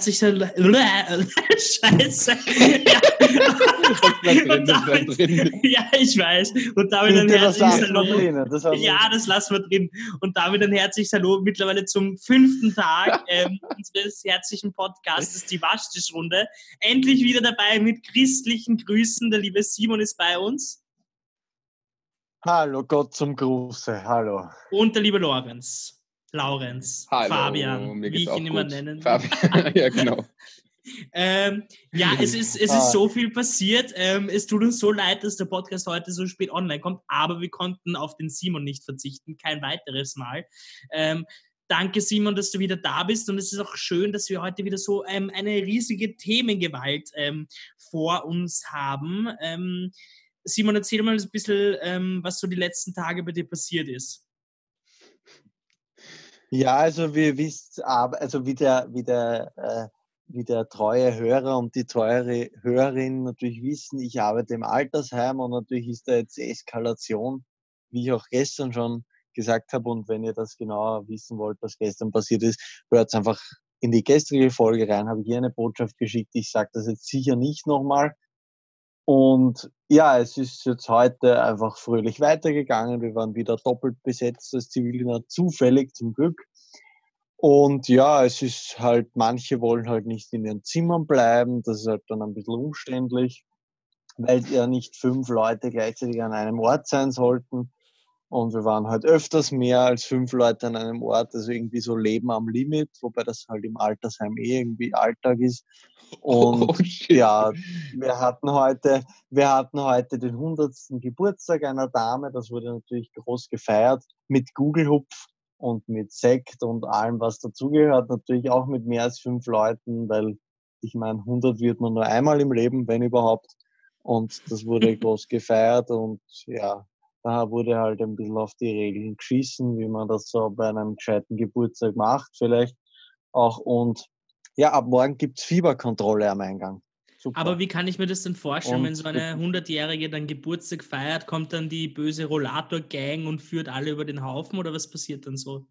herzlich Scheiße. Ja. damit, ja, ich weiß. Und damit ein herzliches Hallo. Ja, das lassen wir drin. Und damit ein herzliches Hallo mittlerweile zum fünften Tag ähm, unseres herzlichen Podcasts, die Waschtischrunde. Endlich wieder dabei mit christlichen Grüßen. Der liebe Simon ist bei uns. Hallo, Gott zum Gruße. Hallo. Und der liebe Lorenz. Laurenz, Hallo, Fabian, wie ich ihn immer nennen. Fabian, ja, genau. ähm, ja, es ist, es ist ah. so viel passiert. Ähm, es tut uns so leid, dass der Podcast heute so spät online kommt, aber wir konnten auf den Simon nicht verzichten, kein weiteres Mal. Ähm, danke, Simon, dass du wieder da bist. Und es ist auch schön, dass wir heute wieder so ähm, eine riesige Themengewalt ähm, vor uns haben. Ähm, Simon, erzähl mal ein bisschen, was so die letzten Tage bei dir passiert ist. Ja, also wie wisst, also wie der, wie der, äh, wie der treue Hörer und die treue Hörerin natürlich wissen, ich arbeite im Altersheim und natürlich ist da jetzt Eskalation, wie ich auch gestern schon gesagt habe. Und wenn ihr das genauer wissen wollt, was gestern passiert ist, hört einfach in die gestrige Folge rein, habe ich hier eine Botschaft geschickt. Ich sage das jetzt sicher nicht nochmal, und ja, es ist jetzt heute einfach fröhlich weitergegangen. Wir waren wieder doppelt besetzt als Zivildiener, zufällig zum Glück. Und ja, es ist halt, manche wollen halt nicht in ihren Zimmern bleiben. Das ist halt dann ein bisschen umständlich, weil ja nicht fünf Leute gleichzeitig an einem Ort sein sollten. Und wir waren halt öfters mehr als fünf Leute an einem Ort, also irgendwie so Leben am Limit, wobei das halt im Altersheim eh irgendwie Alltag ist. Und oh, ja, wir hatten heute, wir hatten heute den 100. Geburtstag einer Dame, das wurde natürlich groß gefeiert mit Google-Hupf und mit Sekt und allem, was dazugehört, natürlich auch mit mehr als fünf Leuten, weil ich meine, 100 wird man nur einmal im Leben, wenn überhaupt. Und das wurde groß gefeiert und ja, da wurde halt ein bisschen auf die Regeln geschissen, wie man das so bei einem gescheiten Geburtstag macht, vielleicht auch. Und ja, ab morgen gibt es Fieberkontrolle am Eingang. Super. Aber wie kann ich mir das denn vorstellen, und wenn so eine 100-Jährige dann Geburtstag feiert, kommt dann die böse Rollator-Gang und führt alle über den Haufen oder was passiert dann so?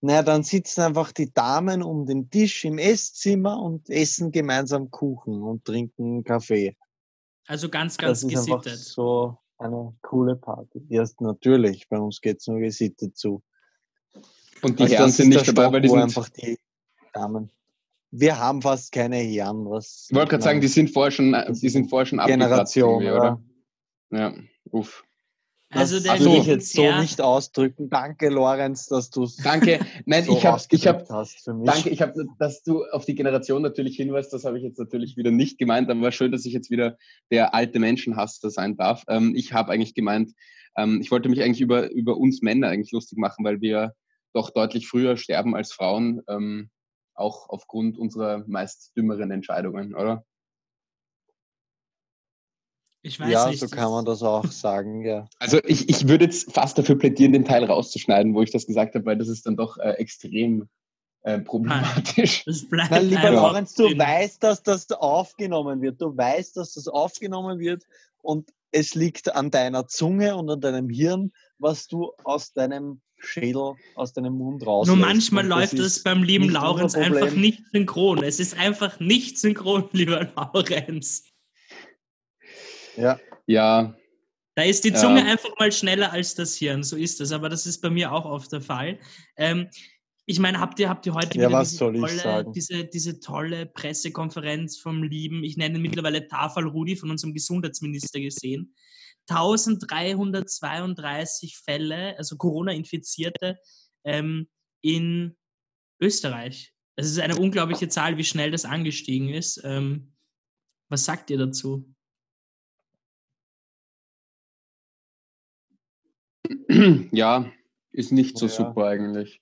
Naja, dann sitzen einfach die Damen um den Tisch im Esszimmer und essen gemeinsam Kuchen und trinken Kaffee. Also ganz, ganz das ist gesittet. so eine coole Party. Erst natürlich, bei uns geht es nur gesittet zu. Und die also Herren sind nicht dabei, weil die sind einfach die Damen. Wir haben fast keine Herren. Was ich wollte gerade sagen, die sind vorher schon, die sind vorher schon Generation, oder? Ja, uff. Also der würde ich jetzt so nicht ausdrücken. Danke, Lorenz, dass du es Danke. Nein, so ich habe, ich habe, danke, ich habe, dass du auf die Generation natürlich hinweist. Das habe ich jetzt natürlich wieder nicht gemeint. Aber schön, dass ich jetzt wieder der alte Menschenhasser sein darf. Ähm, ich habe eigentlich gemeint, ähm, ich wollte mich eigentlich über über uns Männer eigentlich lustig machen, weil wir doch deutlich früher sterben als Frauen, ähm, auch aufgrund unserer meist dümmeren Entscheidungen, oder? Ich weiß ja, nicht. so kann man das auch sagen, ja. Also ich, ich würde jetzt fast dafür plädieren, den Teil rauszuschneiden, wo ich das gesagt habe, weil das ist dann doch äh, extrem äh, problematisch. Das bleibt Nein, lieber Lorenz, du weißt, dass das aufgenommen wird. Du weißt, dass das aufgenommen wird und es liegt an deiner Zunge und an deinem Hirn, was du aus deinem Schädel, aus deinem Mund raus. Nur manchmal läuft es beim lieben Laurenz einfach nicht synchron. Es ist einfach nicht synchron, lieber Laurenz. Ja. Ja. Da ist die Zunge ja. einfach mal schneller als das Hirn, so ist das. Aber das ist bei mir auch oft der Fall. Ähm, ich meine, habt ihr, habt ihr heute ja, diese, tolle, diese, diese, tolle Pressekonferenz vom lieben, ich nenne ihn mittlerweile Tafel Rudi von unserem Gesundheitsminister gesehen? 1332 Fälle, also Corona-Infizierte ähm, in Österreich. Das ist eine unglaubliche Zahl, wie schnell das angestiegen ist. Ähm, was sagt ihr dazu? Ja, ist nicht so ja. super eigentlich.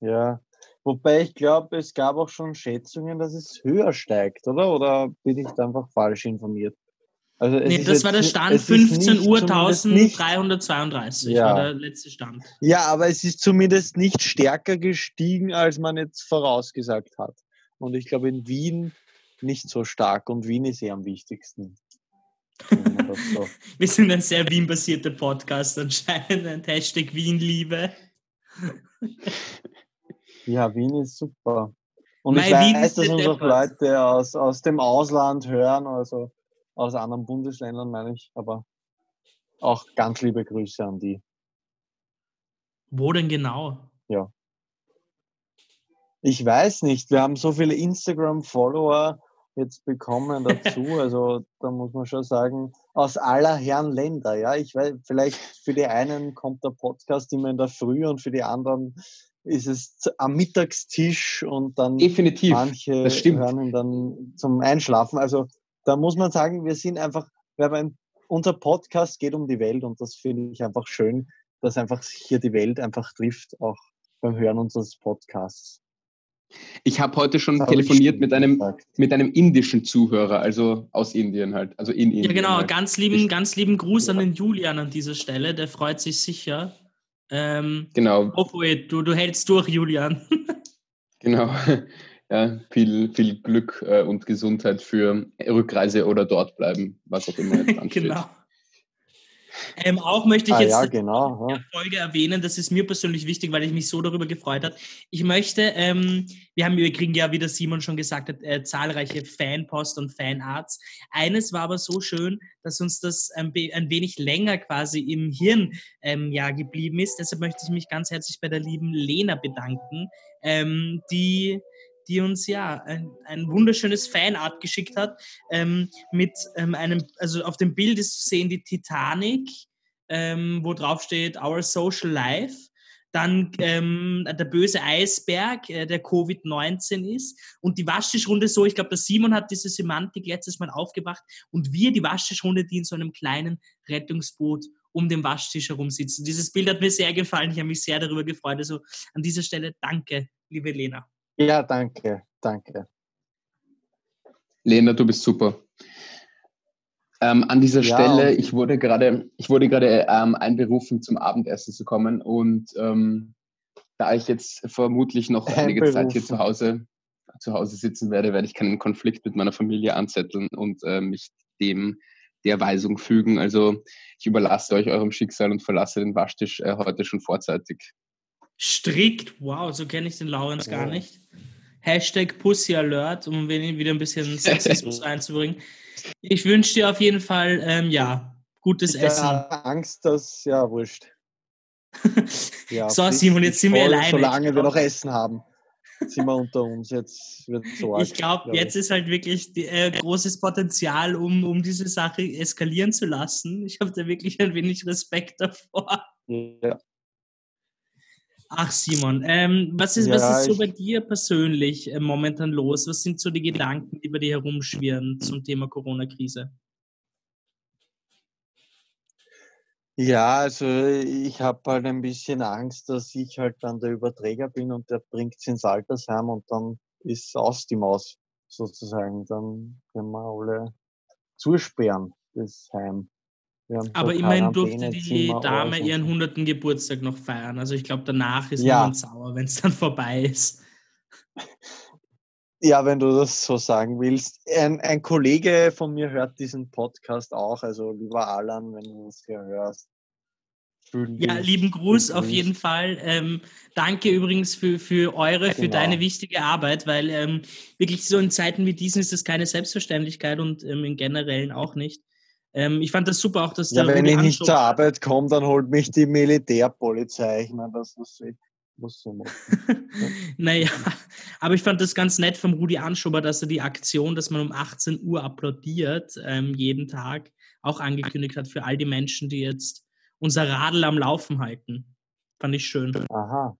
Ja, wobei ich glaube, es gab auch schon Schätzungen, dass es höher steigt, oder? Oder bin ich da einfach falsch informiert? Also nee, das war der Stand 15 Uhr 1332, ja. war der letzte Stand. Ja, aber es ist zumindest nicht stärker gestiegen, als man jetzt vorausgesagt hat. Und ich glaube, in Wien nicht so stark und Wien ist eh am wichtigsten. So. Wir sind ein sehr Wien-basierter Podcast anscheinend. Hashtag Wien-Liebe. Ja, Wien ist super. Und Nein, ich Wien weiß, dass uns auch Leute aus, aus dem Ausland hören, also aus anderen Bundesländern, meine ich, aber auch ganz liebe Grüße an die. Wo denn genau? Ja. Ich weiß nicht, wir haben so viele Instagram-Follower jetzt bekommen dazu. Also da muss man schon sagen, aus aller Herren Länder. Ja, ich weiß, vielleicht für die einen kommt der Podcast immer in der Früh und für die anderen ist es am Mittagstisch und dann Definitiv. manche hören ihn dann zum Einschlafen. Also da muss man sagen, wir sind einfach, wir haben ein, unser Podcast geht um die Welt und das finde ich einfach schön, dass einfach hier die Welt einfach trifft, auch beim Hören unseres Podcasts. Ich habe heute schon das telefoniert mit einem, mit einem indischen Zuhörer, also aus Indien halt, also in Indien. Ja, genau. Halt. Ganz lieben, ich, ganz lieben Gruß an den Julian an dieser Stelle. Der freut sich sicher. Ähm, genau. Hopefully, du, du hältst durch, Julian. genau. Ja, viel, viel Glück äh, und Gesundheit für Rückreise oder dort bleiben, was auch immer jetzt ansteht. genau. Ähm, auch möchte ich ah, jetzt ja, genau, ja. Folge erwähnen, das ist mir persönlich wichtig, weil ich mich so darüber gefreut habe. Ich möchte, ähm, wir haben, wir kriegen ja, wie der Simon schon gesagt hat, äh, zahlreiche Fanpost und Fanarts. Eines war aber so schön, dass uns das ein, ein wenig länger quasi im Hirn ähm, ja, geblieben ist. Deshalb möchte ich mich ganz herzlich bei der lieben Lena bedanken, ähm, die die uns ja ein, ein wunderschönes Fanart geschickt hat. Ähm, mit ähm, einem, also auf dem Bild ist zu sehen die Titanic, ähm, wo drauf steht Our Social Life. Dann ähm, der böse Eisberg, äh, der Covid-19 ist. Und die Waschtischrunde so, ich glaube, der Simon hat diese Semantik letztes Mal aufgebracht. Und wir, die Waschtischrunde, die in so einem kleinen Rettungsboot um den Waschtisch herum sitzen. Dieses Bild hat mir sehr gefallen. Ich habe mich sehr darüber gefreut. Also an dieser Stelle danke, liebe Lena. Ja, danke, danke. Lena, du bist super. Ähm, an dieser ja, Stelle, ich wurde gerade, ich wurde gerade ähm, einberufen, zum Abendessen zu kommen und ähm, da ich jetzt vermutlich noch einige Zeit hier zu Hause, zu Hause sitzen werde, werde ich keinen Konflikt mit meiner Familie anzetteln und äh, mich dem der Weisung fügen. Also ich überlasse euch eurem Schicksal und verlasse den Waschtisch äh, heute schon vorzeitig. Strikt, wow, so kenne ich den Laurenz gar nicht. Hashtag Pussy Alert, um wieder ein bisschen Sexismus reinzubringen. Ich wünsche dir auf jeden Fall, ähm, ja, gutes ich Essen. habe Angst, dass, ja, wurscht. ja, so, Simon, jetzt sind wir alleine. Solange wir noch Essen haben, sind wir unter uns. Jetzt wird so Ich glaube, glaub jetzt ist halt wirklich die, äh, großes Potenzial, um, um diese Sache eskalieren zu lassen. Ich habe da wirklich ein wenig Respekt davor. Ja. Ach Simon, ähm, was, ist, ja, was ist so bei dir persönlich äh, momentan los? Was sind so die Gedanken, die bei dir herumschwirren zum Thema Corona-Krise? Ja, also ich habe halt ein bisschen Angst, dass ich halt dann der Überträger bin und der bringt es ins Altersheim und dann ist aus die Maus sozusagen. Dann können wir alle zusperren, das Heim. Aber immerhin durfte die Dame ihren 100. Geburtstag noch feiern. Also ich glaube, danach ist ja. niemand sauer, wenn es dann vorbei ist. Ja, wenn du das so sagen willst. Ein, ein, Kollege von mir hört diesen Podcast auch. Also lieber Alan, wenn du es hier hörst. Ja, lieben Gruß auf jeden Fall. Ähm, danke übrigens für, für eure, für genau. deine wichtige Arbeit, weil ähm, wirklich so in Zeiten wie diesen ist das keine Selbstverständlichkeit und ähm, in generellen auch nicht. Ähm, ich fand das super auch, dass ja, wenn ich nicht zur Arbeit komme, dann holt mich die Militärpolizei. Ich meine, das muss ich muss so machen. naja, aber ich fand das ganz nett vom Rudi Anschober, dass er die Aktion, dass man um 18 Uhr applaudiert, ähm, jeden Tag, auch angekündigt hat für all die Menschen, die jetzt unser Radl am Laufen halten. Fand ich schön. Aha.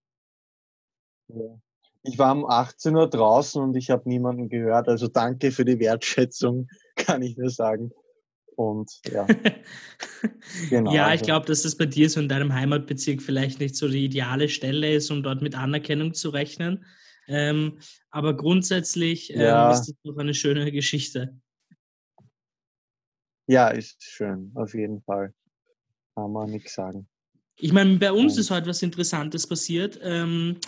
Ja. Ich war um 18 Uhr draußen und ich habe niemanden gehört. Also danke für die Wertschätzung, kann ich nur sagen. Und ja. genau, ja, ich glaube, dass das bei dir so in deinem Heimatbezirk vielleicht nicht so die ideale Stelle ist, um dort mit Anerkennung zu rechnen. Ähm, aber grundsätzlich ähm, ja. ist das doch eine schöne Geschichte. Ja, ist schön, auf jeden Fall. Kann man nichts sagen. Ich meine, bei uns ist heute was Interessantes passiert. Ähm,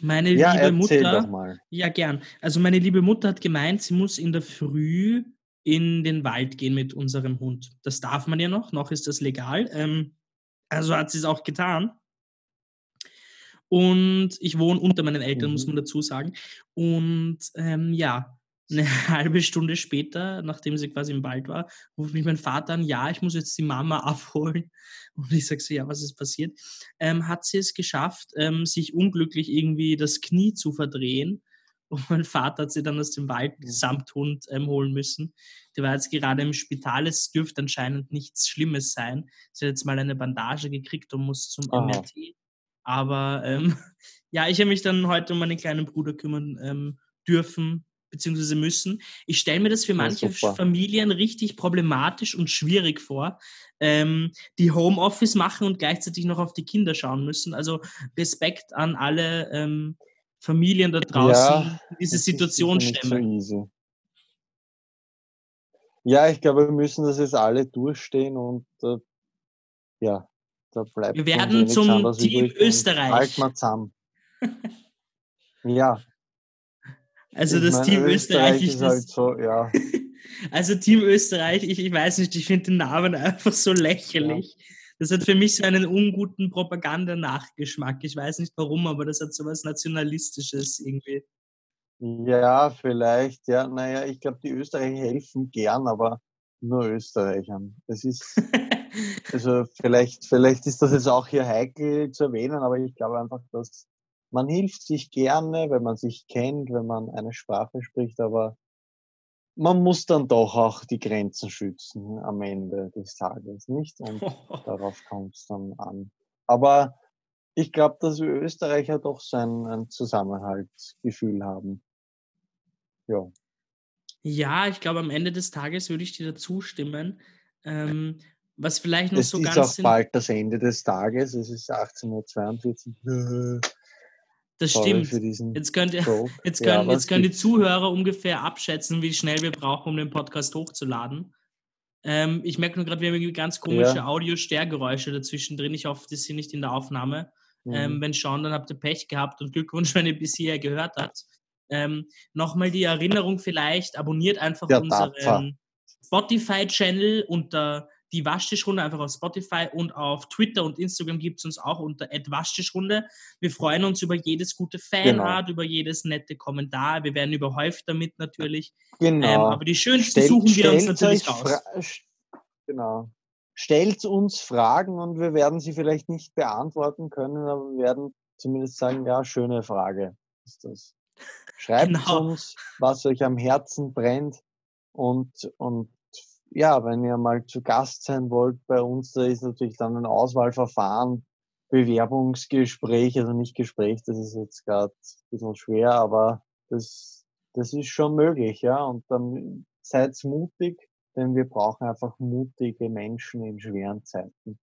meine ja, liebe Mutter. Ja, gern. Also meine liebe Mutter hat gemeint, sie muss in der Früh in den Wald gehen mit unserem Hund. Das darf man ja noch, noch ist das legal. Ähm, also hat sie es auch getan. Und ich wohne unter meinen Eltern, mhm. muss man dazu sagen. Und ähm, ja, eine halbe Stunde später, nachdem sie quasi im Wald war, ruft mich mein Vater an, ja, ich muss jetzt die Mama abholen. Und ich sage so, ja, was ist passiert? Ähm, hat sie es geschafft, ähm, sich unglücklich irgendwie das Knie zu verdrehen. Und mein Vater hat sie dann aus dem Wald samt Hund ähm, holen müssen. Der war jetzt gerade im Spital. Es dürfte anscheinend nichts Schlimmes sein. Sie hat jetzt mal eine Bandage gekriegt und muss zum Aha. MRT. Aber ähm, ja, ich habe mich dann heute um meinen kleinen Bruder kümmern ähm, dürfen beziehungsweise müssen. Ich stelle mir das für manche ja, Familien richtig problematisch und schwierig vor, ähm, die Homeoffice machen und gleichzeitig noch auf die Kinder schauen müssen. Also Respekt an alle ähm, Familien da draußen, ja, die diese Situation stemmen. So ja, ich glaube, wir müssen das jetzt alle durchstehen und äh, ja, da bleibt. Wir werden zum Team Österreich. Halt mal zusammen. ja, also ich das meine, Team Österreich, Österreich ist halt so, ja. Also Team Österreich, ich, ich weiß nicht, ich finde den Namen einfach so lächerlich. Ja. Das hat für mich so einen unguten Propagandanachgeschmack. Ich weiß nicht warum, aber das hat so was Nationalistisches irgendwie. Ja, vielleicht. Ja, naja, ich glaube, die Österreicher helfen gern, aber nur Österreichern. Das ist, also vielleicht, vielleicht ist das jetzt auch hier heikel zu erwähnen, aber ich glaube einfach, dass man hilft sich gerne, wenn man sich kennt, wenn man eine Sprache spricht, aber man muss dann doch auch die Grenzen schützen am Ende des Tages, nicht? Und darauf kommt es dann an. Aber ich glaube, dass wir Österreicher doch so ein, ein Zusammenhaltsgefühl haben. Ja. Ja, ich glaube, am Ende des Tages würde ich dir dazu stimmen. Ähm, was vielleicht noch es so ganz. Es ist auch bald das Ende des Tages. Es ist 18.42 Uhr. Das stimmt. Jetzt könnt, ihr, jetzt, können, ja, jetzt können die Zuhörer ungefähr abschätzen, wie schnell wir brauchen, um den Podcast hochzuladen. Ähm, ich merke nur gerade, wir haben irgendwie ganz komische ja. Audio-Stärgeräusche dazwischen drin. Ich hoffe, das sind nicht in der Aufnahme. Mhm. Ähm, wenn schon, dann habt ihr Pech gehabt und Glückwunsch, wenn ihr bis hierher gehört habt. Ähm, Nochmal die Erinnerung vielleicht, abonniert einfach ja, unseren Spotify-Channel unter die Waschtischrunde einfach auf Spotify und auf Twitter und Instagram gibt es uns auch unter Waschtischrunde. Wir freuen uns über jedes gute Fanart, genau. über jedes nette Kommentar. Wir werden überhäuft damit natürlich. Genau. Ähm, aber die schönsten Stell, suchen wir uns natürlich raus. Genau. Stellt uns Fragen und wir werden sie vielleicht nicht beantworten können, aber wir werden zumindest sagen, ja, schöne Frage ist das. Schreibt genau. uns, was euch am Herzen brennt und, und ja, wenn ihr mal zu Gast sein wollt bei uns, da ist natürlich dann ein Auswahlverfahren, Bewerbungsgespräch, also nicht Gespräch, das ist jetzt gerade ein bisschen schwer, aber das, das ist schon möglich, ja. Und dann seid mutig, denn wir brauchen einfach mutige Menschen in schweren Zeiten.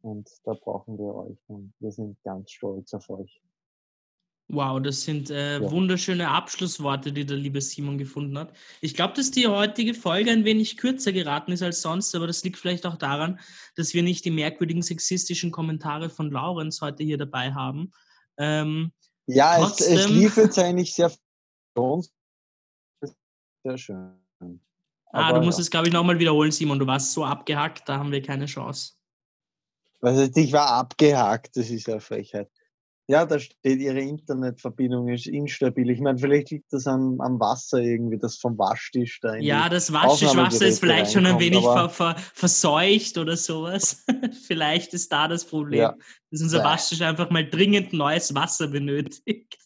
Und da brauchen wir euch und wir sind ganz stolz auf euch. Wow, das sind äh, ja. wunderschöne Abschlussworte, die der liebe Simon gefunden hat. Ich glaube, dass die heutige Folge ein wenig kürzer geraten ist als sonst, aber das liegt vielleicht auch daran, dass wir nicht die merkwürdigen sexistischen Kommentare von Laurenz heute hier dabei haben. Ähm, ja, trotzdem, es, es lief jetzt eigentlich sehr sehr schön. Aber, ah, du musst ja. es, glaube ich, nochmal wiederholen, Simon. Du warst so abgehackt, da haben wir keine Chance. Also ich war abgehackt, das ist ja Frechheit. Ja, da steht, ihre Internetverbindung ist instabil. Ich meine, vielleicht liegt das am, am Wasser irgendwie, das vom Waschtisch da. Ja, das Waschtischwasser ist vielleicht schon ein wenig ver, ver, verseucht oder sowas. vielleicht ist da das Problem, ja. dass unser Waschtisch einfach mal dringend neues Wasser benötigt.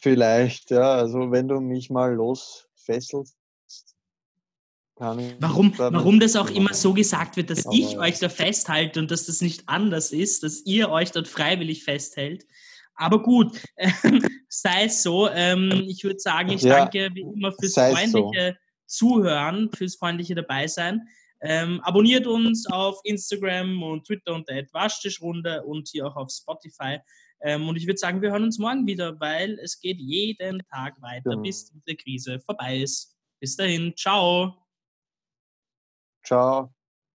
Vielleicht, ja. Also wenn du mich mal losfesselst, Warum, warum das auch immer so gesagt wird, dass ich euch da festhalte und dass das nicht anders ist, dass ihr euch dort freiwillig festhält. Aber gut, äh, sei es so. Ähm, ich würde sagen, ich ja, danke wie immer fürs freundliche so. Zuhören, fürs freundliche Dabeisein. Ähm, abonniert uns auf Instagram und Twitter unter Waschtischrunde und hier auch auf Spotify. Ähm, und ich würde sagen, wir hören uns morgen wieder, weil es geht jeden Tag weiter, ja. bis die Krise vorbei ist. Bis dahin, ciao. Ciao.